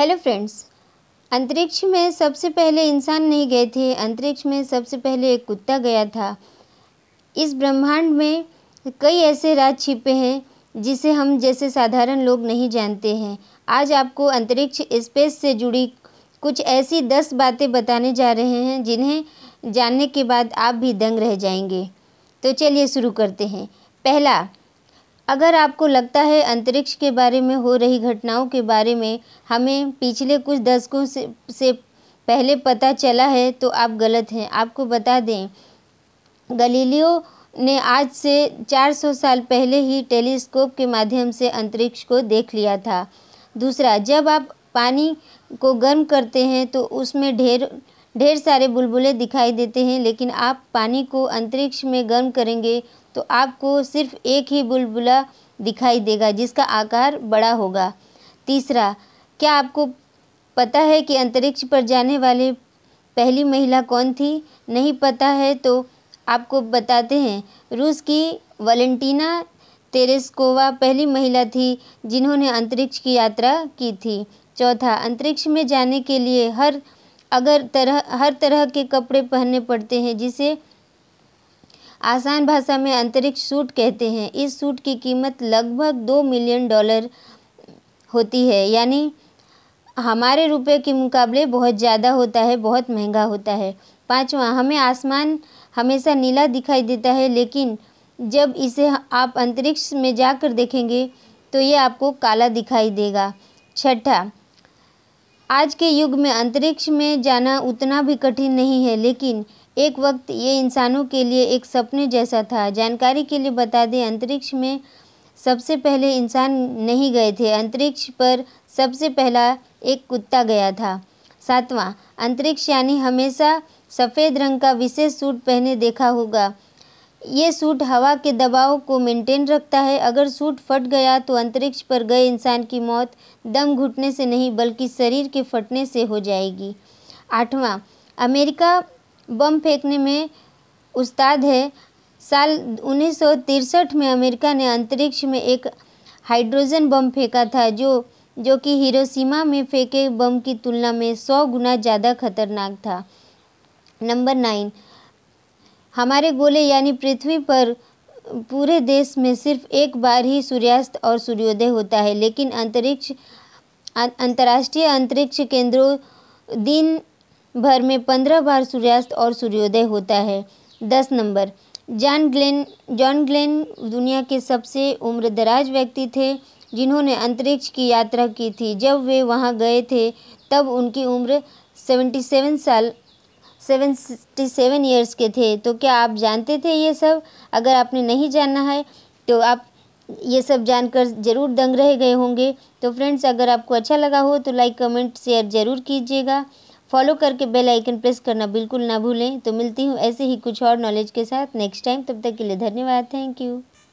Hello friends, अंतरिक्ष में सबसे पहले इंसान नहीं गए थे, अंतरिक्ष में सबसे पहले एक कुत्ता गया था। इस ब्रह्मांड में कई ऐसे राज छिपे हैं, जिसे हम जैसे साधारण लोग नहीं जानते हैं। आज आपको अंतरिक्ष स्पेस से जुड़ी कुछ ऐसी दस बातें बताने जा रहे हैं, जिन्हें जानने के बाद आप भी दंग रह जाएँगे। तो चलिए शुरू करते हैं। पहला अगर आपको लगता है अंतरिक्ष के बारे में हो रही घटनाओं के बारे में हमें पिछले कुछ दशकों से से पहले पता चला है तो आप गलत हैं। आपको बता दें, गलीलियो ने आज से 400 साल पहले ही टेलीस्कोप के माध्यम से अंतरिक्ष को देख लिया था। दूसरा, जब आप पानी को गर्म करते हैं तो उसमें ढेर ढेर सारे बुलबुले दिखाई देते हैं, लेकिन आप पानी को अंतरिक्ष में गर्म करेंगे तो आपको सिर्फ़ एक ही बुलबुला दिखाई देगा, जिसका आकार बड़ा होगा। तीसरा, क्या आपको पता है कि अंतरिक्ष पर जाने वाले पहली महिला कौन थी? नहीं पता है तो आपको बताते हैं। रूस की वलेंटीना तेरेस्कोवा पहली महिला थी, जिन्होंने अंतरिक्ष की यात्रा की थी। चौथा, अंतरिक्ष में जाने के लिए हर अगर तरह, हर तरह के कपड़े पहनने पड़ते हैं, जिसे आसान भाषा में अंतरिक्ष सूट कहते हैं, इस सूट की कीमत लगभग दो मिलियन डॉलर होती है। यानी हमारे रुपए के मुकाबले बहुत ज़्यादा होता है, बहुत महँगा होता है। पाँचवा, हमें आसमान हमेशा नीला दिखाई देता है, लेकिन जब इसे आप अंतरिक्ष में जाकर देखेंगे तो ये आपको काला दिखाई देगा। छठा आज के युग में अंतरिक्ष में जाना उतना भी कठिन नहीं है, लेकिन एक वक्त ये इंसानों के लिए एक सपने जैसा था। जानकारी के लिए बता दें, अंतरिक्ष में सबसे पहले इंसान नहीं गए थे। अंतरिक्ष पर सबसे पहला एक कुत्ता गया था। सातवां, अंतरिक्ष यानी हमेशा सफ़ेद रंग का विशेष सूट पहने देखा होगा। ये सूट हवा के दबाव को मेंटेन रखता है। अगर सूट फट गया तो अंतरिक्ष पर गए इंसान की मौत दम घुटने से नहीं, बल्कि शरीर के फटने से हो जाएगी। आठवां, अमेरिका बम फेंकने में उस्ताद है। साल उन्नीस में अमेरिका ने अंतरिक्ष में एक हाइड्रोजन बम फेंका था, जो जो कि हिरोशिमा में फेंके बम की तुलना में सौ गुना ज़्यादा खतरनाक था। नंबर नाइन हमारे गोले यानी पृथ्वी पर, पूरे देश में सिर्फ़ एक बार ही सूर्यास्त और सूर्योदय होता है, लेकिन अंतरिक्ष अंतर्राष्ट्रीय अंतरिक्ष केंद्रों दिन भर में पंद्रह बार सूर्यास्त और सूर्योदय होता है। दस number, John Glenn John Glenn दुनिया के सबसे उम्र दराज व्यक्ति थे, जिन्होंने अंतरिक्ष की यात्रा की थी। जब वे वहाँ गए थे, तब उनकी उम्र सेवेंटी सेवन साल सेवेंटी सेवन ईयर्स के थे तो क्या आप जानते थे ये सब? अगर आपने नहीं जाना है तो आप ये सब जानकर ज़रूर दंग रह गए होंगे। तो फ्रेंड्स अगर आपको अच्छा लगा हो तो लाइक कमेंट शेयर ज़रूर कीजिएगा। फॉलो करके बेल आइकन प्रेस करना बिल्कुल ना भूलें। तो मिलती हूँ ऐसे ही कुछ और नॉलेज के साथ नेक्स्ट टाइम तब तक के लिए धन्यवाद। Thank you